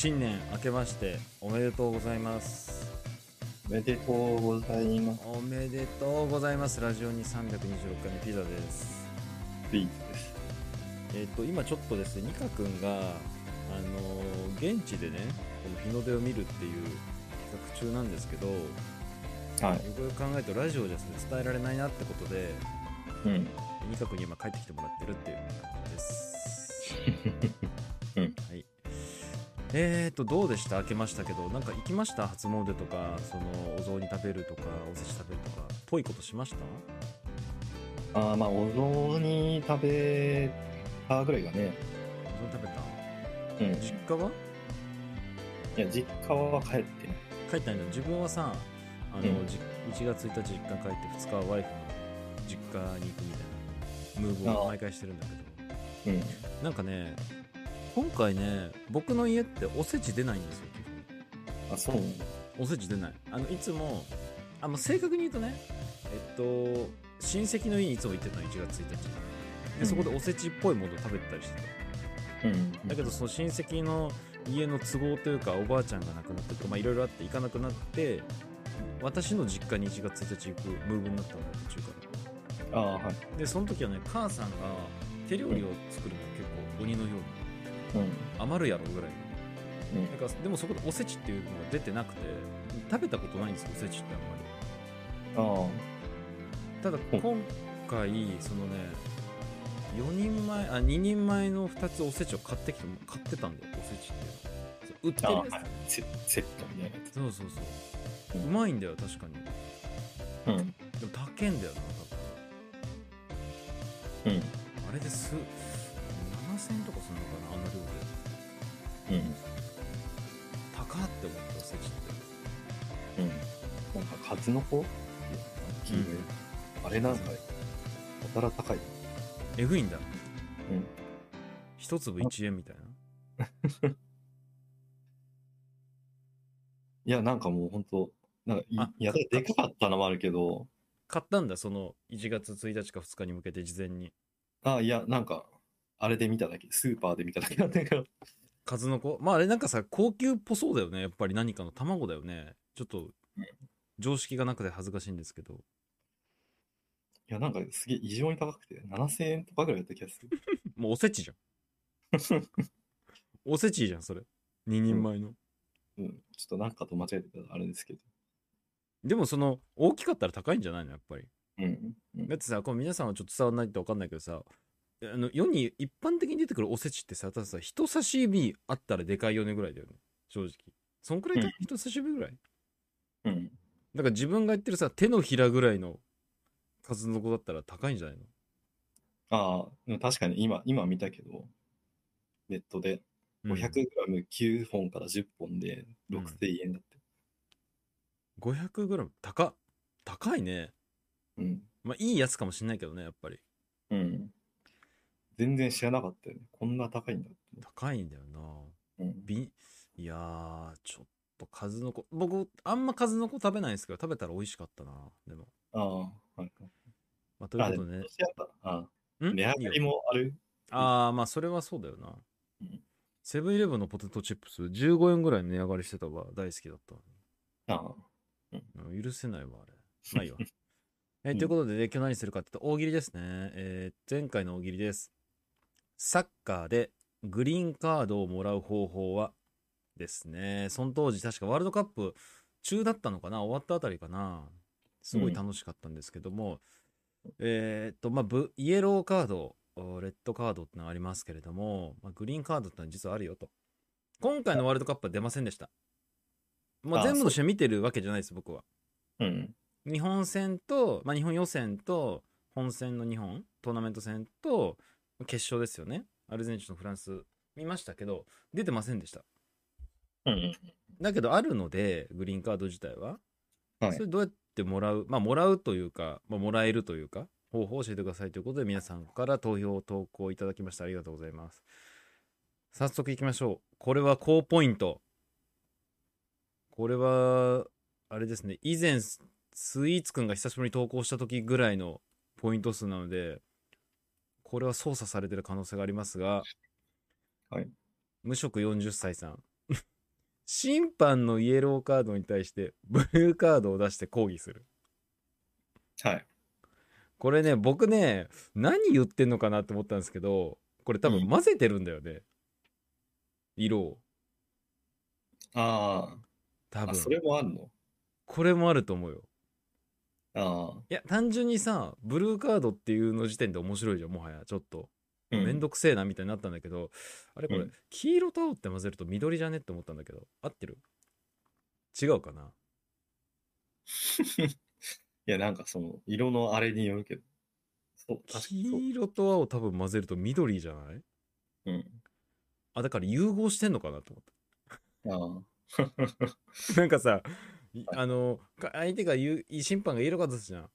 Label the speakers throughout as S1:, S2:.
S1: 新年明けましておめでとうございます
S2: おめでとうございます。
S1: おめでとうございますラジオに326回のピザです
S2: ビーツです。
S1: えっ、と今ちょっとですねニカ君があのー現地でねこの日の出を見るっていう企画中なんですけどよ
S2: はい。
S1: くよく考えるとラジオじゃ伝えられないなってことで
S2: うん。
S1: ニカ君に今帰ってきてもらってるっていう感じです えーとどうでした？明けましたけどなんか行きました？初詣とかそのお雑煮食べるとかおせち食べるとかぽいことしました？
S2: ああ、まあ、お雑煮食べたぐらいがね。
S1: お雑煮食べた？
S2: うん。
S1: 実家は？い
S2: や、実家は帰ってね。
S1: 帰ったんだ自分はさあの、
S2: うん。
S1: じ1月1日実家帰って2日はワイフの実家に行くみたいなムーブを毎回してるんだけど。
S2: うん。
S1: なんかね今回ね僕の家っておせち出ないんですよ
S2: あ、そう。
S1: おせち出ないあのいつもあもう正確に言うとねえっと親戚の家にいつも行ってたの1月1日
S2: うん
S1: でそこでおせちっぽいものを食べてたりしてた
S2: うん。
S1: だけどその親戚の家の都合というかおばあちゃんが亡くなってとかまあいろいろあって行かなくなって私の実家に1月1日行くムーブになったのよ途中か
S2: ああ、はい。
S1: らでその時はね母さんが手料理を作るの結構鬼のように
S2: うん。
S1: 余るやろぐらい。
S2: うん
S1: なんかでもそこでおせちっていうのが出てなくて食べたことないんですよおせちってあんまり。
S2: あ
S1: ただ
S2: うん。
S1: 今回そのね4人前あ2人前の2つおせちを買ってきて買ってたんだよおせちっていうのそう売って
S2: あ。
S1: るやつ。
S2: ああ、はい。セセットみたいなや
S1: そうそうそう。
S2: う
S1: うんまいんだよ確かに。
S2: つ。うん。
S1: でも高えんだよな多分。
S2: うん。
S1: あれです7000円とかするのかなあの量で。
S2: うん。
S1: 高って思ったおせちって。
S2: うん。なんか、数の子？いや黄色いあれなんか、やたら高い。
S1: えぐいんだ。
S2: うん。
S1: 一粒1円みたいな。
S2: いや、なんかもう本当なんかい
S1: あ、
S2: やでかかったのもあるけど、
S1: 買ったんだその1月1日か2日に向けて事前に。
S2: あ、いや、なんか、あれで見ただけ、スーパーで見ただけ。なんだけど。
S1: 数の子。まああれなんかさ高級っぽそうだよね。やっぱり何かの卵だよね。ちょっと常識がなくて恥ずかしいんですけど。
S2: いや、なんかすげえ異常に高くて、7000円とかぐらいだった気がする。
S1: もうおせちじゃん。おせちじゃんそれ。2人前の、
S2: うん。ちょっとなんかと間違えてたらあれですけど。
S1: でもその大きかったら高いんじゃないの？やっぱり。
S2: うん。うん。
S1: だってさこれ皆さんはちょっと伝わらないと分かんないけどさあの世に一般的に出てくるおせちってさたださ人差し指あったらでかいよねぐらいだよね。正直。そんくらいか、
S2: うん。
S1: 人差し指ぐらい？
S2: うん。
S1: だから自分が言ってるさ手のひらぐらいの数の子だったら高いんじゃないの？
S2: ああ、確かに今、今見たけど、ネットで
S1: うん。
S2: 500g9 本から10本で6000円だって。
S1: 500g 高っ。高いね。
S2: うん。
S1: まあいいやつかもしんないけどねやっぱり。
S2: うん。全然知らなかったよね。こんな高いんだって。
S1: 高いんだよな。
S2: うん。
S1: びいやーちょっと数の子僕あんま数の子食べないんですけど食べたら美味しかったなでも、
S2: ああ、はい。
S1: まあ、という
S2: あ、
S1: ことでね。
S2: あ
S1: ん？
S2: 値上がりもある？
S1: ああまあそれはそうだよな。
S2: うん。
S1: セブンイレブンのポテトチップス15円ぐらい値上がりしてたわ大好きだった
S2: ああ。
S1: うん。許せないわあれ。まあいいわ。えー
S2: うん
S1: ということで、ね、今日何するかっていうと大喜利ですね、えー前回の大喜利ですサッカーでグリーンカードをもらう方法はですね。その当時確かワールドカップ中だったのかな？終わったあたりかな？すごい楽しかったんですけども、えーっとまあブイエローカードおレッドカードってのがありますけれども、まあ、グリーンカードってのは実はあるよと。今回のワールドカップは出ませんでした、まあ、
S2: あ
S1: 全部の試合見てるわけじゃないです僕は。
S2: うん。
S1: 日本戦と、まあ、日本予選と本戦の日本トーナメント戦と決勝ですよね。アルゼンチンとフランス見ましたけど出てませんでした。
S2: うん。
S1: だけどあるのでグリーンカード自体は、
S2: はい。
S1: それどうやってもらうまあもらうというか、まあ、もらえるというか方法を教えてくださいということで皆さんから投票投稿いただきました。ありがとうございます。早速いきましょう。これは高ポイント。これはあれですね。以前スイーツくんが久しぶりに投稿した時ぐらいのポイント数なのでこれは操作されてる可能性がありますが、
S2: はい
S1: 無職40歳さん 審判のイエローカードに対してブルーカードを出して抗議する。
S2: はい。
S1: これね、僕ね、何言ってんのかなって思ったんですけど、これ多分混ぜてるんだよね。色を。
S2: ああ、あ、
S1: 多分。
S2: それもあるの？
S1: これもあると思うよ。
S2: ああ、
S1: いや、単純にさ、ブルーカードっていうの時点で面白いじゃん、もはや。ちょっと。
S2: うん
S1: めんどくせえなみたいになったんだけど、あれこれ、
S2: うん
S1: 黄色と青って混ぜると緑じゃねって思ったんだけど、合ってる？違うかな？い
S2: や、なんかその、色のあれによるけど。そう、確かにそう。
S1: 黄色と青多分混ぜると緑じゃない？
S2: うん。
S1: あ、だから融合してんのかなと思った。
S2: ああ。
S1: なんかさ、いあの、か相手が言う、審判がイエローカード出すじゃん。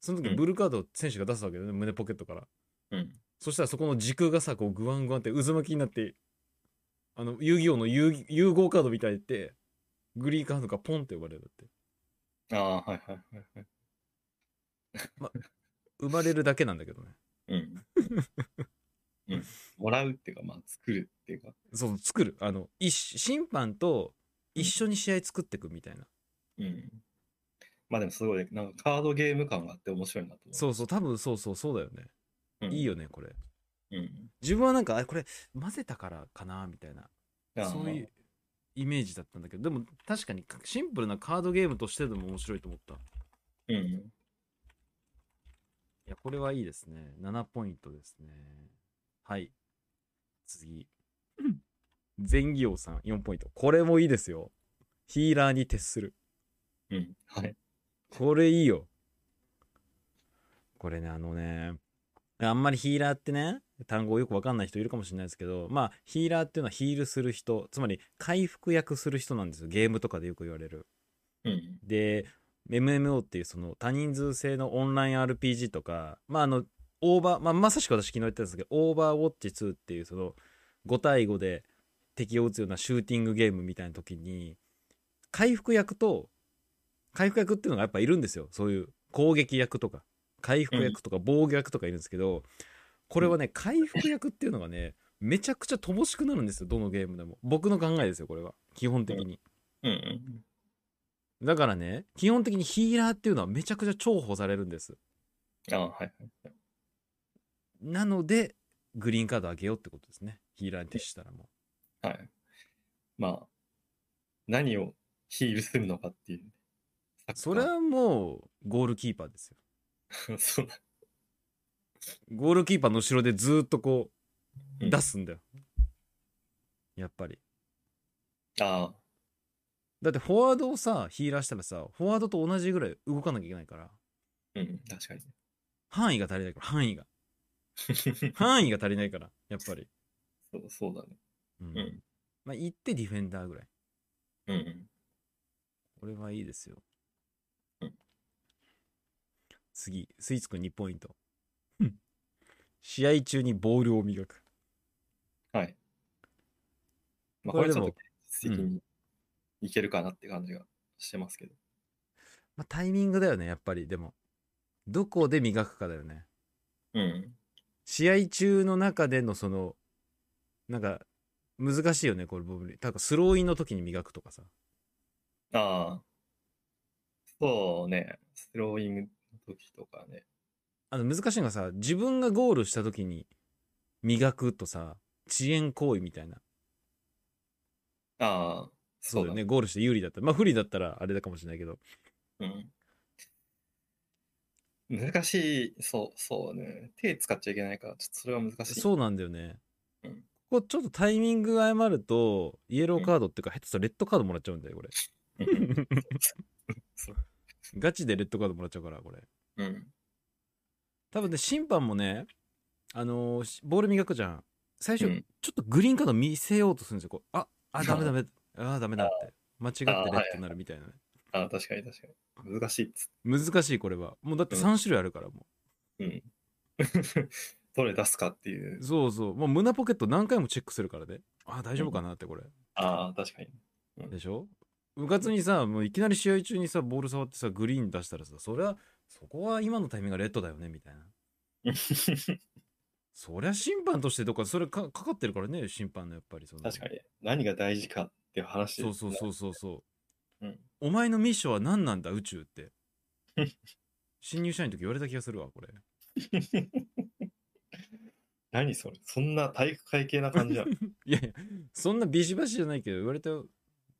S1: その時
S2: うん
S1: ブルーカードを選手が出すわけだよね、胸ポケットから。
S2: うん。
S1: そしたらそこの軸がさ、こうグワングワンって渦巻きになって、あの、遊戯王の融融合カードみたいって、グリーンカードがポンって呼ばれるって。
S2: ああ、はいはいはいはい。
S1: 生まれるだけなんだけどね。
S2: うん。うん。もらうっていうか、まあ、作るっていうか。
S1: そう、作る。あの、一審判と一緒に試合作っていくみたいな。
S2: うん。まあでもすごい、なんかカードゲーム感があって面白いなと思う。
S1: そうそう、多分そうそう、そうだよね。
S2: うん。
S1: いいよね、これ。
S2: うん。
S1: 自分はなんか、あこれ混ぜたからかな、みたいな。そういうイメージだったんだけど、でも確かにシンプルなカードゲームとしてでも面白いと思った。い
S2: うん。
S1: や、これはいいですね。7ポイントですね。はい。次。全義王さん4ポイント。これもいいですよ。ヒーラーに徹する。
S2: うん。はい。
S1: これいいよ。これね、あのね、あんまりヒーラーってね、単語よくわかんない人いるかもしれないですけど、まあ、ヒーラーっていうのはヒールする人、つまり回復役する人なんですよ。ゲームとかでよく言われる。
S2: うん。
S1: で MMO っていうその多人数制のオンライン RPG とかまああのオーバー、まあ、まさしく私昨日言ったんですけどオーバーウォッチ2っていうその5対5で敵を撃つようなシューティングゲームみたいな時に回復役と回復役っていうのがやっぱいるんですよそういう攻撃役とか回復役とか防御役とかいるんですけど、これはね回復役っていうのがねめちゃくちゃ乏しくなるんですよどのゲームでも僕の考えですよこれは基本的に。
S2: うんうん。
S1: だからね、基本的にヒーラーっていうのはめちゃくちゃ重宝されるんです。
S2: ああ、はいはい。
S1: なので、グリーンカードあげようってことですね。ヒーラーに徹したらも
S2: はい。まあ、何をヒールするのかっていう。
S1: う。それはもう、ゴールキーパーですよ。
S2: そうだ。
S1: ゴールキーパーの後ろでずーっとこう、
S2: うん
S1: 出すんだよ。やっぱり。
S2: ああ、
S1: だってフォワードをさ、ヒーラーしたらさ、フォワードと同じぐらい動かなきゃいけないから、
S2: うん、確かに。
S1: 範囲が足りないから、範囲が。範囲が足りないから、やっぱり。
S2: そうそうだね。
S1: うん。
S2: うん
S1: まあ、行ってディフェンダーぐらい。
S2: うん。
S1: これはいいですよ。
S2: うん
S1: 次、スイーツくん2ポイント。試合中にボールを磨く。
S2: はい。まあ、
S1: これでも
S2: これちょっと実績にいけるかなって感じがしてますけど。
S1: まあ、タイミングだよね、やっぱり。でも、どこで磨くかだよね。
S2: うん。
S1: 試合中の中でのその、なんか、難しいよね、これ、ボール。なんかスローインの時に磨くとかさ。
S2: ああ。そうね。スローイングの時とかね。
S1: あの、難しいのがさ、自分がゴールした時に磨くとさ、遅延行為みたいな。
S2: ああ。
S1: そうだよね。ゴールして有利だったら。まあ、不利だったらあれだかもしれないけど。
S2: うん。難しい、そう、そうね。手使っちゃいけないから、ちょっとそれは難しい。
S1: そうなんだよね。
S2: うん
S1: ここちょっとタイミングが誤ると、イエローカードっていうか、下手したらレッドカードもらっちゃうんだよ、これ。ガチでレッドカードもらっちゃうから、これ。
S2: うん。
S1: 多分ね、審判もね、あのーしボール磨くじゃん。最初、
S2: うん
S1: ちょっとグリーンカード見せようとするんですよ。こうあ、あ、ダメダメ。あー、ダメだって。間違ってレッドになるみたいなね。
S2: ああ、確かに確かに。難しいっつ。
S1: 難しい、これは。もうだって
S2: うん
S1: 3種類あるから、も
S2: うん。どれ出すかっていう
S1: う。。そうそう。もう胸ポケット何回もチェックするからね。あー、大丈夫かなって、これ。
S2: ああ、確かに。
S1: でしょ？うかつにさ、もういきなり試合中にさ、ボール触ってさ、グリーン出したらさ、そりゃ、そこは今のタイミングがレッドだよね、みたいな。そりゃ審判としてとか、それかかかってるからね、審判のやっぱりその。
S2: 確かに。何が大事かっっていう話
S1: そうそうそうそうそう、
S2: うん
S1: お前のミッションは何なんだ宇宙って 新入社員の時言われた気がするわこれ
S2: 何それそんな体育会系な感じじゃん。
S1: いやいやそんなビシバシじゃないけど言われた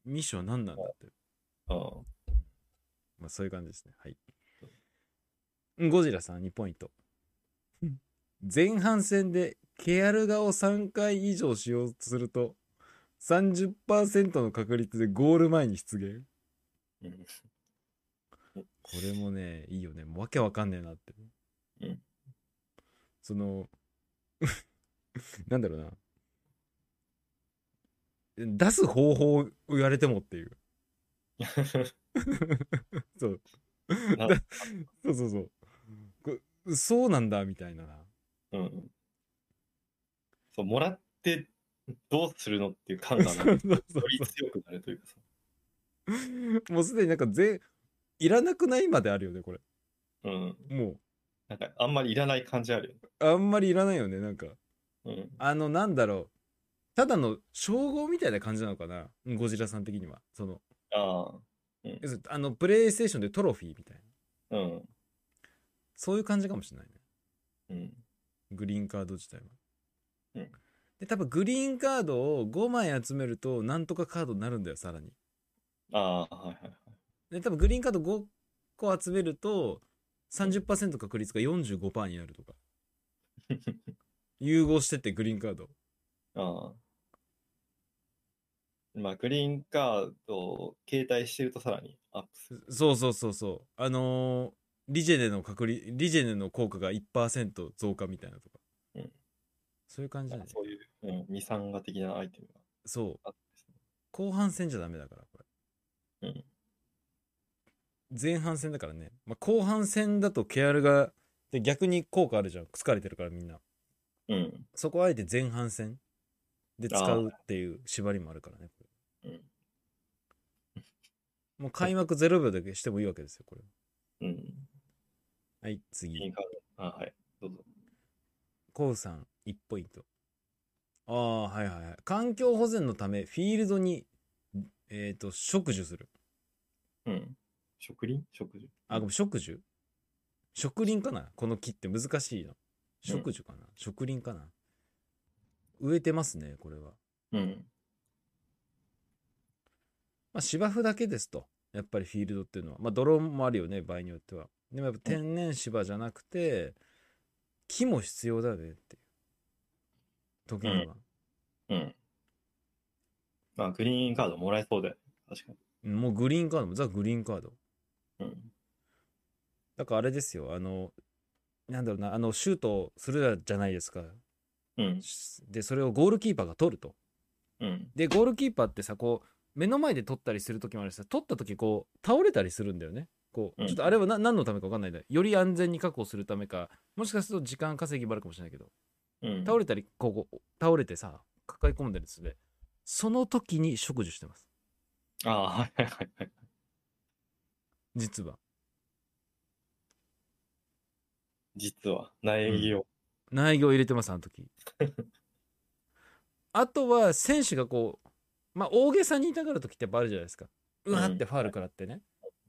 S1: ミッションは何なんだって。
S2: あ
S1: まあそういう感じですね。はい。う。んゴジラさん2ポイント。前半戦でケアルガを3回以上使用すると30%の確率でゴール前に出現。
S2: うん。
S1: これもねいいよね。もうわけわかんねえなって、
S2: うん。
S1: その なんだろうな出す方法を言われてもっていう そうそうそうそうそうなんだみたいなな
S2: うん。そう、もらってどうするのっていう感がな
S1: そうそうそう
S2: より強くなるというかさ。
S1: もうすでになんかぜいらなくないまであるよねこれ
S2: うん。
S1: も
S2: なんかあんまりいらない感じあるよね。
S1: うあんまりいらないよねなんか
S2: うん。
S1: あのなんだろうただの称号みたいな感じなのかな？ゴジラさん的にはその
S2: ああ。
S1: 要するにあのプレイステーションでトロフィーみたいな
S2: うん。
S1: そういう感じかもしれないね
S2: うん。
S1: グリーンカード自体は。
S2: うん
S1: で多分グリーンカードを5枚集めるとなんとかカードになるんだよさらに。
S2: ああ、はいはいはい。
S1: で多分グリーンカード5個集めると30%確率が45%になるとか 融合してってグリーンカード。
S2: ああ。まあ、グリーンカードを携帯してるとさらにアップする。
S1: そうそうそうそう。あのーリジェネの確率リジェネの効果が1%増加みたいなとか。
S2: うん
S1: そういう感じじゃない
S2: そういう、うん、二酸化的なアイテムが
S1: そう。後半戦じゃダメだからこれ。
S2: うん。
S1: 前半戦だからね、まあ、後半戦だとケアルがで逆に効果あるじゃん疲れてるからみんな
S2: うん。
S1: そこはあえて前半戦で使うっていう縛りもあるからねこ
S2: うん。
S1: れもう開幕0秒だけしてもいいわけですよこれ。
S2: うん。
S1: はい次。
S2: あはい。どうぞ。
S1: コウさん1ポイント。ああはいはいはい。環境保全のためフィールドにえっ、と植樹する。
S2: うん。植林？植樹？
S1: あごめん植樹？植林かな？この木って難しいの。植樹かな、植林かな？植えてますねこれは
S2: うん。
S1: まあ、芝生だけですと。やっぱりフィールドっていうのは。まあ、泥もあるよね、場合によっては。でもやっぱ天然芝じゃなくて、木も必要だねっていう。時には。
S2: うん。まあ、グリーンカードもらえそうだよね。確かに。
S1: もうグリーンカードも、ザ・グリーンカード。
S2: うん。
S1: だからあれですよ、あの、なんだろうな、あの、シュートするじゃないですか。
S2: うん。
S1: で、それをゴールキーパーが取ると。
S2: うん。
S1: で、ゴールキーパーってさ、こう、目の前で取ったりする時もあるしさ、取った時こう、倒れたりするんだよね。こう、
S2: うん
S1: ちょっとあれはな何のためか分かんないんだより安全に確保するためか、もしかすると時間稼ぎもあるかもしれないけど、
S2: うん。
S1: 倒れたり、こう、倒れてさ、抱え込んでるんですね。その時に植樹してます。
S2: ああ、はいはいはいはい。
S1: 実は。
S2: 実は、苗木を。
S1: 苗木を入れてます、あの時。あとは、選手がこう、まあ、大げさに痛がる時ってやっぱあるじゃないですか。うわってファールからってね。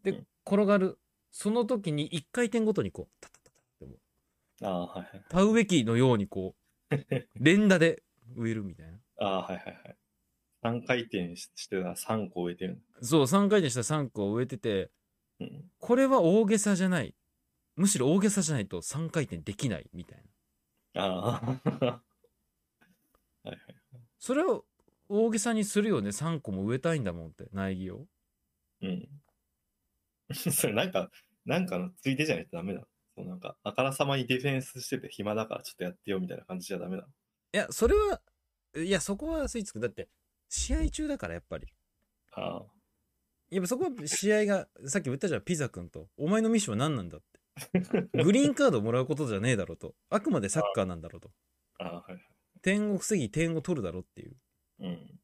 S1: で
S2: うん、
S1: 転がる。その時に1回転ごとにこう、タタタタってもう
S2: ああ、はいはい。
S1: 田植え機のようにこう、連打で植えるみたいな。
S2: ああ、はいはいはい。3回転ししてたら3個植えてる。
S1: そう、3回転した3個を植えてて、
S2: うん。
S1: これは大げさじゃない。むしろ大げさじゃないと3回転できないみたいな。
S2: ああ。はいはい。
S1: それを大げさにするよね。3個も植えたいんだもんって、苗木を。
S2: うん。それなんか、なんかのついでじゃないとダメだ。そうなんか、あからさまにディフェンスしてて暇だからちょっとやってよみたいな感じじゃダメだ。
S1: いや、それは、いや、そこはスイーツくんだって、試合中だからやっぱり。
S2: ああ。
S1: やっぱそこは試合が、さっき言ったじゃん、ピザ君と。お前のミッションは何なんだって。グリーンカードをもらうことじゃねえだろうと。あくまでサッカーなんだろうと。
S2: ああ、はいはい。
S1: 点を防ぎ、点を取るだろうっていう。
S2: うん。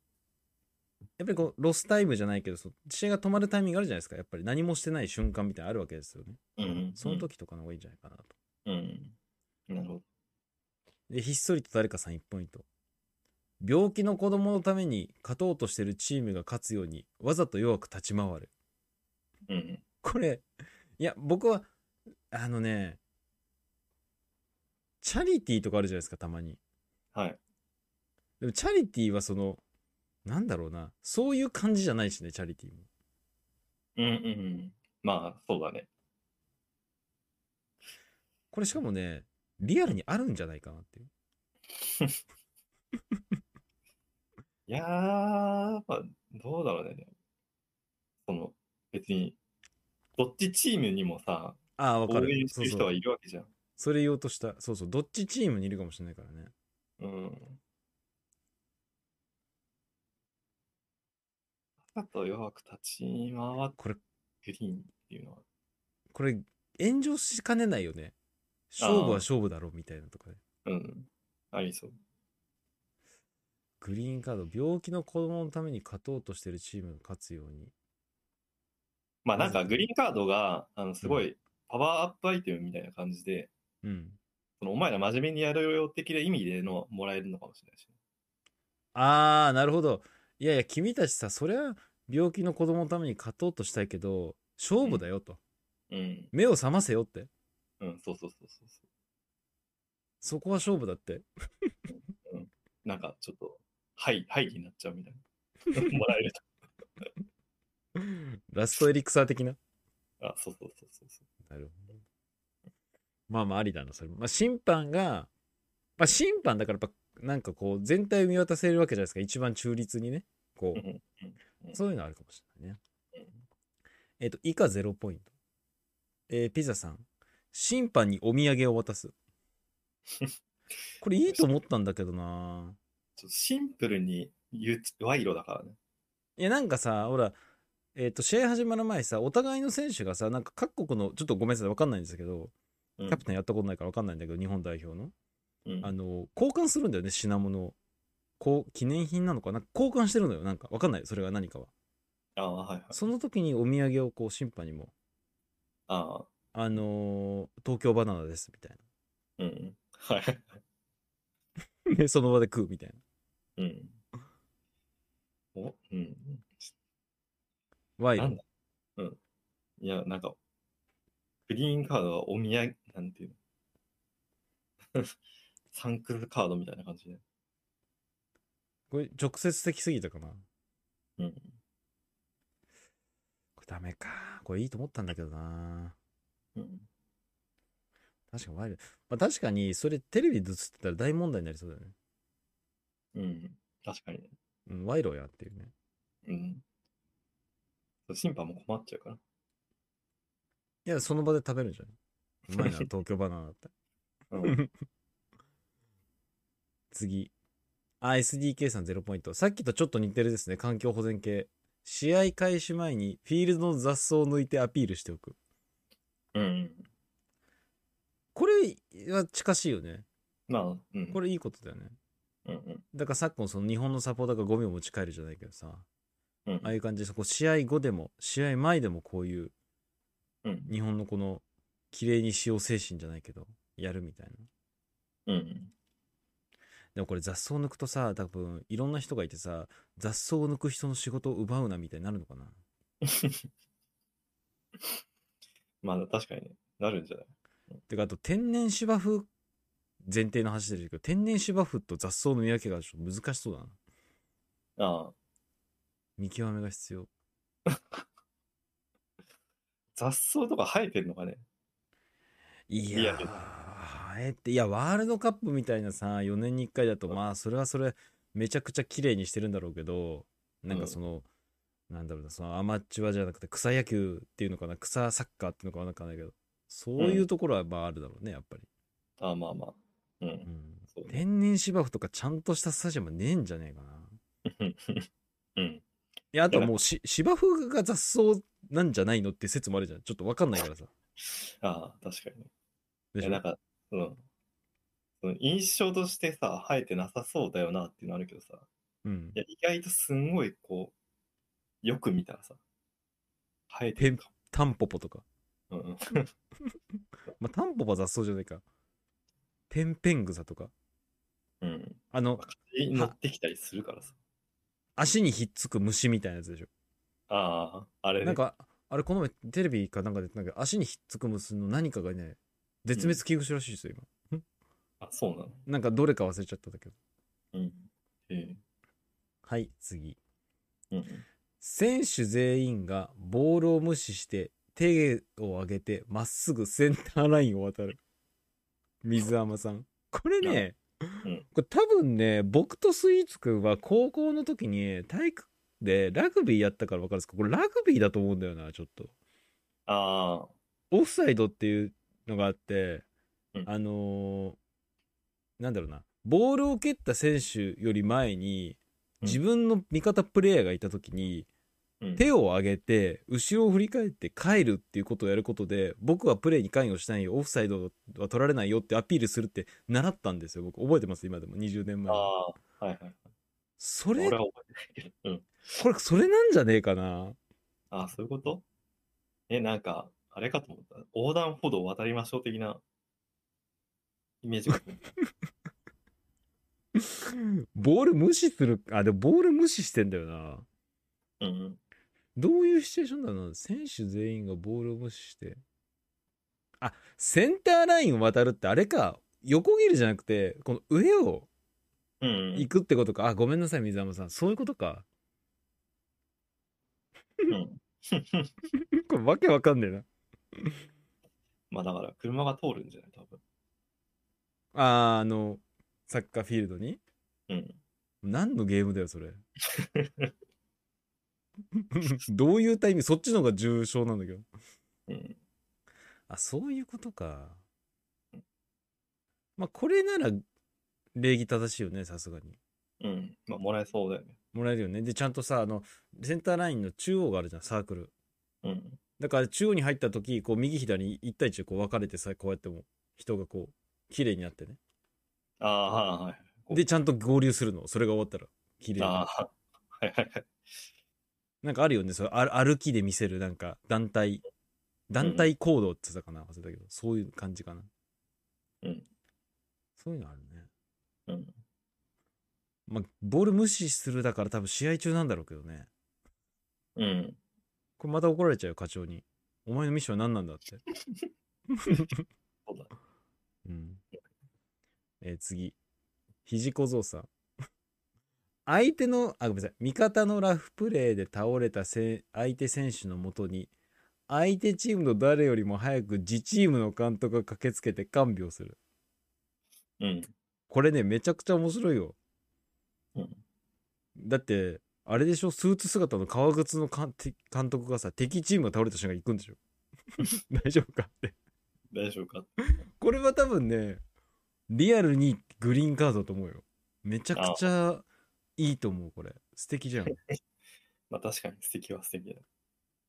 S1: やっぱりこう、ロスタイムじゃないけど、試合が止まるタイミングあるじゃないですか。やっぱり何もしてない瞬間みたいなのあるわけですよね。
S2: うん。
S1: その時とかの方がいいんじゃないかなと。
S2: うん。なるほど。
S1: で、ひっそりと誰かさん1ポイント。病気の子供のために勝とうとしてるチームが勝つようにわざと弱く立ち回る
S2: うん。
S1: これいや僕はあのねチャリティーとかあるじゃないですかたまに
S2: はい。
S1: でもチャリティーはそのなんだろうなそういう感じじゃないしねチャリティーも
S2: うんうんうん。まあ、そうだね。
S1: これしかもねリアルにあるんじゃないかなっていう
S2: いやー、まあ、どうだろうね。その、別に、どっちチームにもさ、
S1: ああわかる
S2: 応援して
S1: そうそう
S2: る人はいるわけじゃん。
S1: それ言おうとしたそうそうどっちチームにいるかもしれないからね
S2: うん。わざと弱く立ち回っ
S1: これ
S2: グリーンっていうのは。
S1: これ炎上しかねないよね勝負は勝負だろみたいなとかね
S2: うん。ありそう。
S1: グリーンカード病気の子供のために勝とうとしてるチームが勝つように
S2: まあなんかグリーンカードが、あの、すごいパワーアップアイテムみたいな感じで、
S1: うん
S2: そのお前ら真面目にやるよ的な意味でのもらえるのかもしれないし。
S1: ああなるほどいやいや君たちさそりゃ病気の子供のために勝とうとしたいけど勝負だよと、
S2: うん。
S1: 目を覚ませよって
S2: うん、そうそうそうそうそ
S1: そこは勝負だって
S2: う。なんかちょっと、はい、はいになっちゃうみたいな。もらえると。
S1: ラストエリクサー的な
S2: あ、そうそうそうそうそう。
S1: なるほどまあまあありだなそれも。まあ審判がまあ審判だからやっぱなんかこう全体を見渡せるわけじゃないですか。一番中立にね。こ
S2: う。
S1: そういうのあるかもしれないね。
S2: うん。
S1: えっ、と以下0ポイント。えーピザさん。審判にお土産を渡す。これいいと思ったんだけどな。
S2: ちょっとシンプルに言う賄賂だからね。
S1: いやなんかさほらえっ、と試合始まる前さお互いの選手がさなんか各国のちょっとごめんなさい分かんないんですけどキ
S2: うん。
S1: ャプテンやったことないから分かんないんだけど日本代表の。
S2: うん。
S1: あの交換するんだよね品物を。こう記念品なのかな？交換してるのよなんか。分かんないそれが何かは。
S2: ああ、はいはい。
S1: その時にお土産をこう審判にも。
S2: ああ、
S1: あのー東京バナナですみたい
S2: うん。はい。
S1: でその場で食うみたいな。
S2: うん。おうん。
S1: 賄賂
S2: なんだうん。いや、なんか、グリーンカードはお土産、なんていうの サンクルカードみたいな感じで。
S1: これ直接的すぎたかな
S2: うん。
S1: これダメかこれいいと思ったんだけどな
S2: うん。
S1: 確かに賄賂まあ確かにそれテレビで映ってたら大問題になりそうだよね
S2: うん。確かにね。
S1: うん賄賂やっていうね
S2: うん。審判も困っちゃうから。
S1: いやその場で食べるんじゃないうまいな 東京バナナだって
S2: うん。
S1: 次。あ、SDK さん0ポイント。さっきとちょっと似てるですね。環境保全系。試合開始前にフィールドの雑草を抜いてアピールしておく。
S2: うん。
S1: これは近しいよね。
S2: まあ、うん。
S1: これいいことだよね。
S2: うんうん。
S1: だから昨今その日本のサポーターがゴミを持ち帰るじゃないけどさ。
S2: うん
S1: ああいう感じでこう試合後でも、試合前でもこういう
S2: うん。
S1: 日本のこの綺麗にしよう精神じゃないけど、やるみたいな。
S2: うん。
S1: でもこれ雑草抜くとさ、多分いろんな人がいてさ、雑草を抜く人の仕事を奪うなみたいになるのかな？
S2: まあ、確かにね。なるんじゃない？
S1: てかあと天然芝生前提の話でるけど天然芝生と雑草の見分けがちょっと難しそうだな
S2: ああ。
S1: 見極めが必要
S2: 雑草とか生えてるのかね？
S1: い
S2: いや
S1: やーえっていやワールドカップみたいなさ4年に1回だとまあそれはそれめちゃくちゃ綺麗にしてるんだろうけどなんかその、なんだろうなそのアマチュアじゃなくて草野球っていうのかな草サッカーっていうのかわかんないけどそういうところはまああるだろうねやっぱり、
S2: ああ、まあまあ。うん。
S1: うん。天然芝生とかちゃんとしたスタジアムねえんじゃねえかな
S2: うん。
S1: いや、あとはもうし芝生が雑草なんじゃないのって説もあるじゃん。ちょっとわかんないからさ。
S2: ああ、確かにね。いや、
S1: でしょ？
S2: なんか、その、その印象としてさ、生えてなさそうだよなっていうのあるけどさ、
S1: うん
S2: い。や、意外とすんごい、こう、よく見たらさ、生えてるか
S1: タンポポとか。
S2: も。うんうん。
S1: まあ、タンポポは雑草じゃないか。ペンペングサとか。
S2: うん。
S1: ああの、
S2: に乗ってきたりするからさ。
S1: 足にひっつく虫みたいなやつでしょ。
S2: ああ、あれね。
S1: なんか、あれこの前テレビかなんかで、なんか足にひっつく虫の何かがね、絶滅危惧種らしいですよ、今。
S2: あ、そうなの？
S1: なんかどれか忘れちゃったんだけど。
S2: うん。え
S1: はい、次。
S2: えうん。
S1: 選手全員がボールを無視して手を上げてまっすぐセンターラインを渡る。水浜さん。これね、
S2: うん。
S1: これ多分ね、僕とスイーツくんは高校の時に体育でラグビーやったから分かるんですけど、これラグビーだと思うんだよな、ちょっと。
S2: ああ、
S1: オフサイドっていうのがあって、
S2: うん。
S1: あのーなんだろうな、ボールを蹴った選手より前に、
S2: うん。
S1: 自分の味方プレイヤーがいた時に、
S2: うん、
S1: 手を上げて後ろを振り返って帰るっていうことをやることで僕はプレーに関与しないよオフサイドは取られないよってアピールするって習ったんですよ僕覚えてます？今でも20年前
S2: ああ、はいはい。
S1: それ
S2: 俺は覚えてないけど。うん。
S1: これそれなんじゃねえかな
S2: ああ、そういうこと？え、なんか、あれかと思った。横断歩道を渡りましょう的なイメージが。
S1: ボール無視するあでもボール無視してんだよな
S2: うんうん。
S1: どういうシチュエーションだろうな選手全員がボールを無視して。あセンターラインを渡るってあれか。横切るじゃなくてこの上を
S2: うんうん。
S1: 行くってことか。あごめんなさい水山さん。そういうことか。
S2: うん。
S1: これわけわかんねえな。
S2: まあだから、車が通るんじゃない？多分。
S1: あーあのサッカーフィールドに？
S2: うん。
S1: 何のゲームだよそれ どういうタイミング？そっちの方が重症なんだけど
S2: うん。
S1: あそういうことかまあこれなら礼儀正しいよねさすがに
S2: うん。まあ、もらえそうだよね。
S1: もらえるよねでちゃんとさあのセンターラインの中央があるじゃんサークル
S2: うん。
S1: だから中央に入った時こう右左1対1でこう分かれてさこうやっても人がこう綺麗になってね
S2: ああ、はいはい。
S1: でちゃんと合流するのそれが終わったら綺麗に
S2: ああ、はいはいはい。
S1: なんかあるよね。それ歩歩きで見せるなんか団体。団体行動って言ってたかな？忘れたけど。そういう感じかな。
S2: うん。
S1: そういうのあるね。
S2: うん。
S1: まあボール無視するだから多分試合中なんだろうけどね。
S2: うん。
S1: これまた怒られちゃうよ課長に。お前のミッションは何なんだって。
S2: そうだ。
S1: うん。えー次。肘小僧さん相手のあごめんなさい。味方のラフプレーで倒れたせ相手選手のもとに相手チームの誰よりも早く自チームの監督が駆けつけて看病する。
S2: うん。
S1: これねめちゃくちゃ面白いよ。
S2: うん。
S1: だってあれでしょ？スーツ姿の革靴の監監督がさ敵チームが倒れた瞬間行くんでしょ？大丈夫かって。
S2: 大丈夫か
S1: これは多分ねリアルにグリーンカードだと思うよ。めちゃくちゃいいと思うこれ。素敵じゃん。
S2: まあ確かに素敵は素敵だ。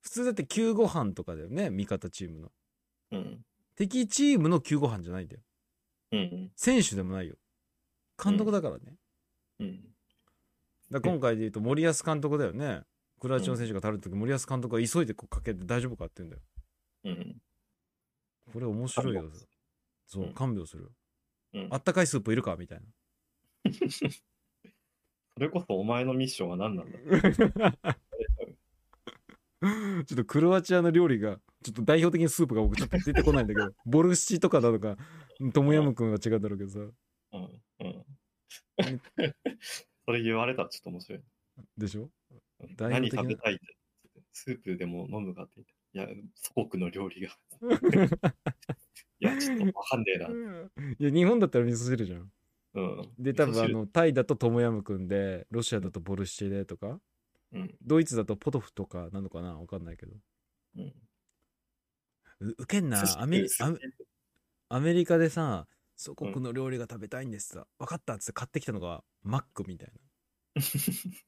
S1: 普通だって救護班とかだよね味方チームの。
S2: うん。
S1: 敵チームの救護班じゃないんだよ。
S2: うん。
S1: 選手でもないよ。監督だからね、
S2: うん。
S1: だから今回で言うと森保監督だよね。クロアチアの選手が倒れた時森保監督が急いでこうかけて大丈夫かって言うんだよ。
S2: うん。
S1: これ面白いよ。そう
S2: うん。
S1: 看病するよ。
S2: うん。
S1: あ。ったかいスープいるかみたいな
S2: それこそお前のミッションは何なんだ？
S1: ちょっとクロアチアの料理が、ちょっと代表的なスープが僕ちょっと出てこないんだけど、ボルシチとかだとか、トムヤムクンは違うんだろうけどさ、
S2: うん。うん。それ言われたらちょっと面白い。
S1: でしょ？
S2: 何食べたいって。スープでも飲むかって言って。いや、祖国の料理が。いや、ちょっとわかんねえな。
S1: いや、日本だったら味噌汁じゃん。
S2: うん。
S1: で、多分あの、タイだとトムヤムクンで、ロシアだとボルシチでとか、
S2: うん。
S1: ドイツだとポトフとかなのかなわかんないけど。
S2: うん。
S1: うウケんなアメリアメリカでさ、祖国の料理が食べたいんですさ、分かったっつって買ってきたのがマックみたいな。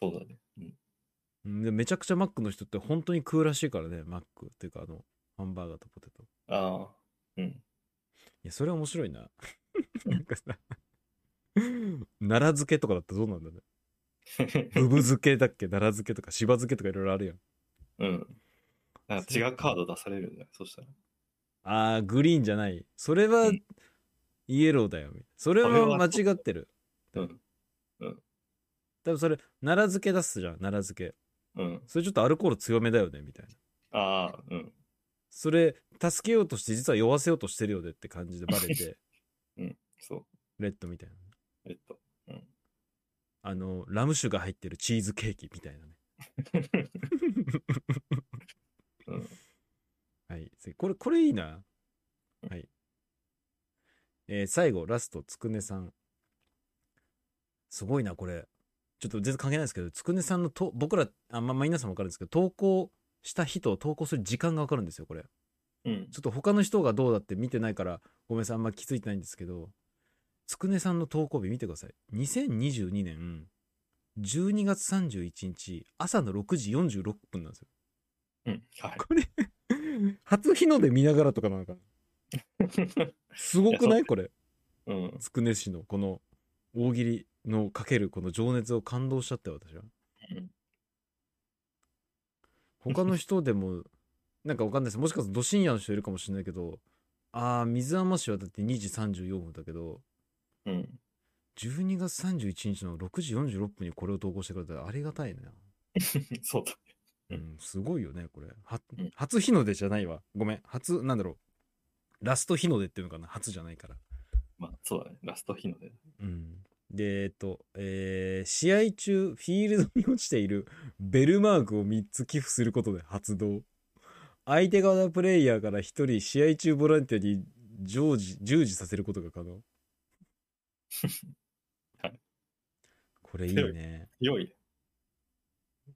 S2: そうだね。うん。
S1: うんでめちゃくちゃマックの人って本当に食うらしいからね、マックっていうかあの、ハンバーガーとポテト。い
S2: ああ。うん。
S1: や、それ面白いな。なんかさ、奈良漬けとかだったらどうなんだね。ブブ漬けだっけ奈良漬けとか柴漬けとかいろいろあるやん。
S2: うん。なんか違うカード出されるんだよ。そしたら。
S1: あー、グリーンじゃない。それは、
S2: うん
S1: イエローだよ。それは間違ってる。
S2: うん。
S1: 多分それ、奈良漬け出すじゃん、奈良漬け。
S2: うん。
S1: それちょっとアルコール強めだよね、みたいな。
S2: ああ、うん。
S1: それ、助けようとして実は酔わせようとしてるよねって感じでバレて、
S2: そう。
S1: レッドみたいな。
S2: えっと。
S1: あの、ラム酒が入ってるチーズケーキみたいなね。
S2: うん。
S1: はい。次これ、これいいな。はい。えー最後、ラスト、つくねさん。すごいな、これ。ちょっと全然関係ないですけど、つくねさんのと、僕ら、あまあ、まあ皆さんもわかるんですけど、投稿した日と投稿する時間がわかるんですよ、これ。
S2: うん。
S1: ちょっと他の人がどうだって見てないから、ごめんなさい、あんま気づいてないんですけど、つくねさんの投稿日見てください。2022年12月31日、朝の6時46分なんですよ。
S2: うん。はい。
S1: これ、初日の出見ながらとかなんか、すごくない？これ。
S2: うん。
S1: つくね市のこの大喜利のかけるこの情熱を感動しちゃったよ、私は。
S2: うん
S1: 他の人でも、なんかわかんないです。もしかするとど深夜の人いるかもしれないけど、ああ、水浜市はだって2時34分だけど、
S2: うん。
S1: 12月31日の6時46分にこれを投稿してくれたらありがたいね。
S2: そうだ。
S1: う
S2: うん
S1: ん、すごいよね、これ。は
S2: うん
S1: 初日の出じゃないわ。ごめん。初、なんだろう。ラスト日の出っていうのかな初じゃないから。
S2: まあ、そうだね。ラスト日の出。
S1: うん。で、えっと、えー試合中、フィールドに落ちているベルマークを3つ寄付することで発動。相手側のプレイヤーから1人試合中ボランティアに常時、従事させることが可能。
S2: はい。
S1: これいいね。
S2: 良い。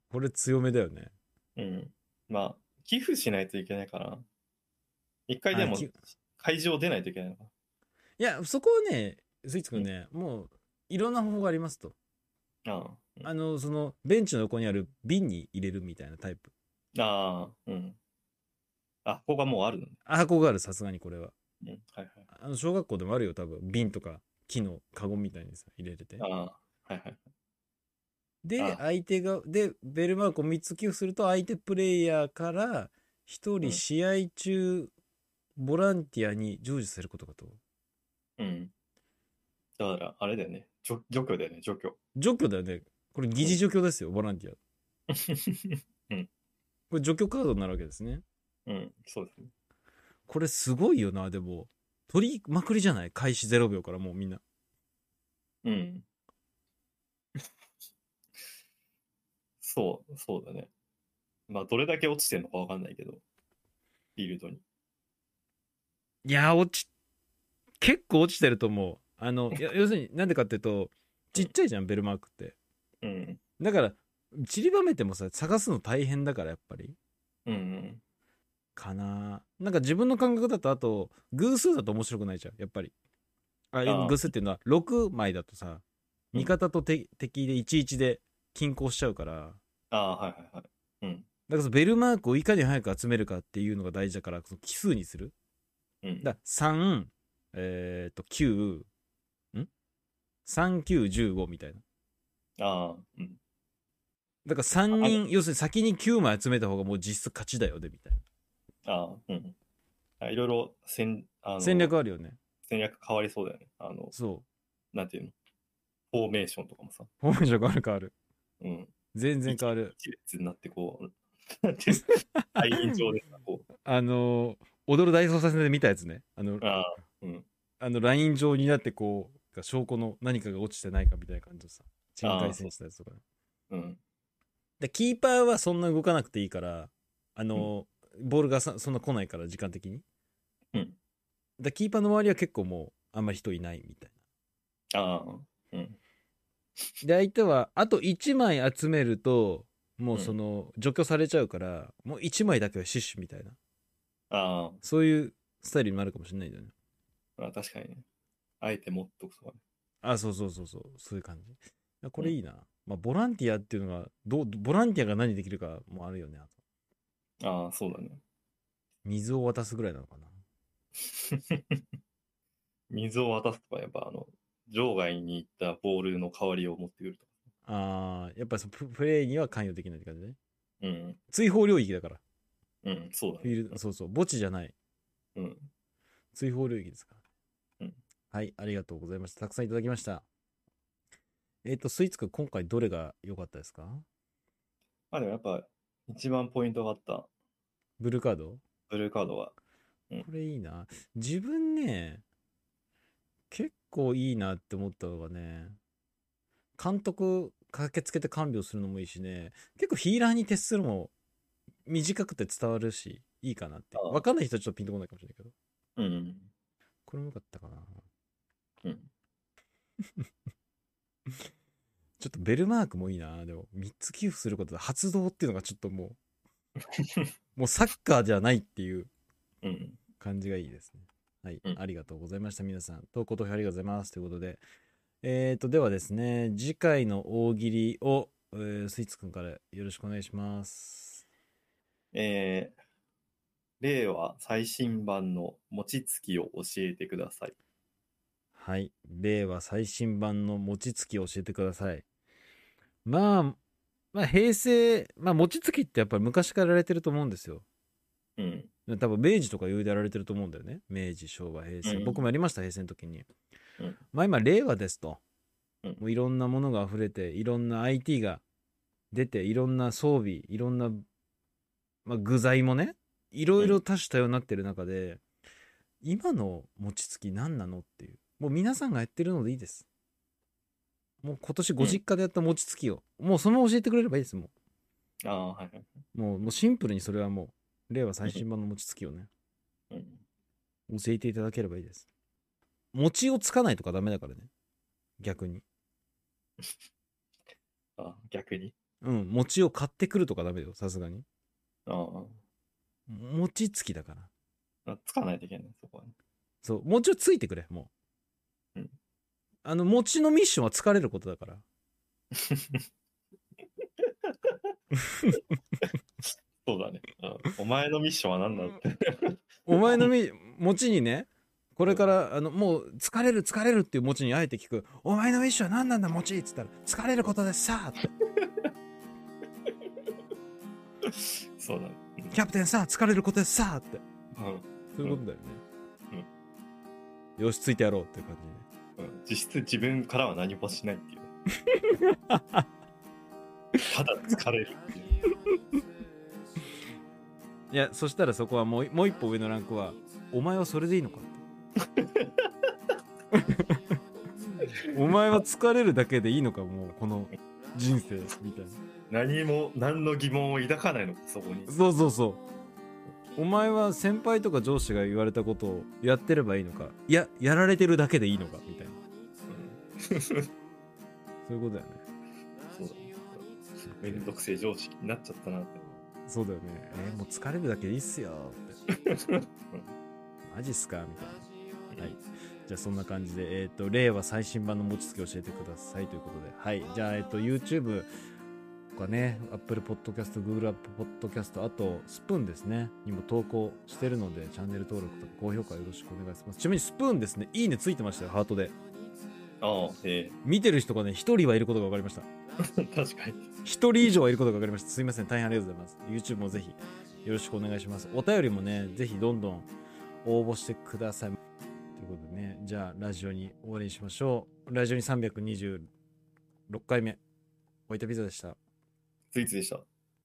S1: これ強めだよね。
S2: うん。まあ、寄付しないといけないから、一回でも会場出ないといけないのか。
S1: いや、そこはね、スイーツくんね、もう、いろんな方法がありますと。
S2: ああ。
S1: あの、その、ベンチの横にある瓶に入れるみたいなタイプ。
S2: ああ、うん。あ、ここがもうあるのね。
S1: あ、箱がある、さすがにこれは。
S2: うん。はいはい。
S1: あの、小学校でもあるよ、多分。瓶とか、木のカゴみたいにさ、入れれて
S2: あ。あ、はいはい。
S1: で、
S2: あ
S1: 相手が、で、ベルマークを3つ寄付すると、相手プレイヤーから、1人
S2: うん
S1: 試合中、ボランティアに従事することかと。
S2: うん。だから、あれだよね。除除去だよね、除去。
S1: 除去だよね。これ疑似除去ですよ、ボランティア。これ除去カードになるわけですね。
S2: うん、そうですね。
S1: これすごいよな、でも。取りまくりじゃない？開始0秒からもうみんな。
S2: うん。そう、そうだね。まあ、どれだけ落ちてるのかわかんないけど、フィールドに。
S1: いや、落ち、結構落ちてると思う。あの、要するになんでかっていうと、ちっちゃいじゃん、ベルマークって。
S2: うん。
S1: だから、散りばめてもさ、探すの大変だから、やっぱり。
S2: うんうん。
S1: かななんか自分の感覚だと、あと、偶数だと面白くないじゃん、やっぱり。あ偶数っていうのは、6枚だとさ、
S2: うん
S1: 味方と敵敵で11で均衡しちゃうから、
S2: ああ、はいはいはい。うん。
S1: だからベルマークをいかに早く集めるかっていうのが大事だから、その奇数にする。
S2: うん。
S1: だ3、えっ、と、9、ん ?3、9、15みたいな。
S2: ああ、うん。
S1: だから3人、要するに先に9枚集めた方がもう実質勝ちだよね、みたい
S2: ああ、うん。あいろいろ戦あの
S1: な。戦略あるよね。
S2: 戦略変わりそうだよね。あの、
S1: そう。
S2: なんていうの？フォーメーションとかもさ。
S1: フォーメーション変わる変わる。
S2: うん。
S1: 全然変わる。
S2: 一列になってこう、なんていうの？愛人上でさ、こう。
S1: あのー踊る大捜査線で見たやつね。あの、
S2: ああ、うん。
S1: あの、ライン上になってこう、が証拠の何かが落ちてないかみたいな感じでさ、チーム対戦したやつとかね。
S2: うん。
S1: で、キーパーはそんな動かなくていいから、あのーボールがさそんな来ないから、時間的に。
S2: うん。
S1: で、キーパーの周りは結構もう、あんまり人いないみたい
S2: ああ、うん。
S1: な。で、相手は、あと1枚集めると、もうその、除去されちゃうから、もう1枚だけは死守みたいな。
S2: あ
S1: そういうスタイルになるかもしれないんだよね。
S2: あ確かにね。あえて持っとくとかね。
S1: あ、そうそうそうそう、そういう感じ。いやこれいいな。まあ、ボランティアっていうのが、どう、ボランティアが何できるかもあるよね。あと
S2: ああ、そうだね。
S1: 水を渡すぐらいなのかな。
S2: 水を渡すとか、やっぱあの、場外に行ったボールの代わりを持ってくるとか。
S1: ああ、やっぱそのププレイには関与できないって感じね。
S2: うん。
S1: 追放領域だから。
S2: うん、そうだね。
S1: フィールド、そうそう、墓地じゃない。
S2: うん。
S1: 追放領域ですから。
S2: うん
S1: はい、ありがとうございました。たくさんいただきました。えっ、と、スイーツくん、今回どれが良かったですか？
S2: まあでもやっぱ、一番ポイントがあった
S1: ブルーカード？
S2: ブルーカードは、
S1: これいいな。自分ね、結構いいなって思ったのがね、監督駆けつけて看病するのもいいしね、結構ヒーラーに徹するのも短くて伝わるし、いいかなって。わかんない人はちょっとピンとこないかもしれないけど。
S2: うん。
S1: これもよかったかな。
S2: うん。
S1: ちょっとベルマークもいいな。でも、3つ寄付することで発動っていうのがちょっともう、もうサッカーじゃないっていう
S2: うん。
S1: 感じがいいですね。はい、
S2: うん
S1: ありがとうございました、皆さん。投稿投票ありがとうございます。ということで、えーと、ではですね、次回の大喜利を、えースイーツくんからよろしくお願いします。
S2: えー、令和最新版の餅つきを教えてください。
S1: はい。令和最新版の餅つきを教えてください。まあ、まあ、平成、まあ、餅つきってやっぱり昔からやられてると思うんですよ。
S2: うん。
S1: 多分明治とか余裕でやられてると思うんだよね。明治、昭和、平成。
S2: うん
S1: 僕もやりました、平成の時に。
S2: うん
S1: まあ今、令和ですと。
S2: うん
S1: もういろんなものが溢れて、いろんな IT が出て、いろんな装備、いろんな、まあ、具材もね、いろいろ多種多様になってる中で、今の餅つき何なのっていう。もう皆さんがやってるのでいいです。もう今年ご実家でやった餅つきを、もうそのまま教えてくれればいいです、も
S2: ああ、はいはい。
S1: う。もうもうシンプルにそれはもう、令和最新版の餅つきをね。
S2: うん。
S1: 教えていただければいいです。餅をつかないとかダメだからね。逆に。
S2: あ逆に？
S1: うん、餅を買ってくるとかダメだよ、さすがに。
S2: あ
S1: 餅つきだから。
S2: あ。つかないといけない、そこはね。
S1: そう、餅をついてくれ、もう。
S2: うん
S1: あの、餅のミッションは疲れることだから。
S2: そうだね。うんお前のミッションは何だって。
S1: お前のみ、餅にね、これから、あの、もう、疲れる、疲れるっていう餅にあえて聞く。お前のミッションは何なんだ、餅っつったら、疲れることですさって
S2: そうだね。
S1: キャプテンさ、疲れることですさって。
S2: うん
S1: そういうことだよね。よし、ついてやろうっていう感じで。
S2: うん実質自分からは何もしないっていうね。ただ疲れるっていう。
S1: いや、そしたらそこはもうもう一歩上のランクは、お前はそれでいいのかって。お前は疲れるだけでいいのか、もうこの人生みたいな。
S2: 何も、何の疑問を抱かないのか、そこに。
S1: そうそうそう。お前は先輩とか上司が言われたことをやってればいいのか、いや、やられてるだけでいいのか、みたいな。
S2: う ん
S1: そういうことだよね。
S2: そうだね。めんどくせえ常識になっちゃったなって。
S1: そうだよね。えーもう疲れるだけでいいっすよって。マジっすか？みたいな。はい。じゃあそんな感じで、えっ、と、令和最新版の餅つき教えてくださいということで。はい。じゃあ、えっ、と、YouTube とかね、Apple Podcast、Google App Podcast、あと、スプーンですね、にも投稿してるので、チャンネル登録とか高評価よろしくお願いします。ちなみにスプーンですね、いいねついてましたよ、ハートで。
S2: ああ、え
S1: 見てる人がね、一人はいることが分かりました。
S2: え 確かに。
S1: 一人以上はいることが分かりました。すいません、大変ありがとうございます。YouTube もぜひよろしくお願いします。お便りもね、ぜひどんどん応募してください。ということでね、じゃあラジオに終わりにしましょう。ラジオに326回目、おいたピザでした。
S2: スイーツでした。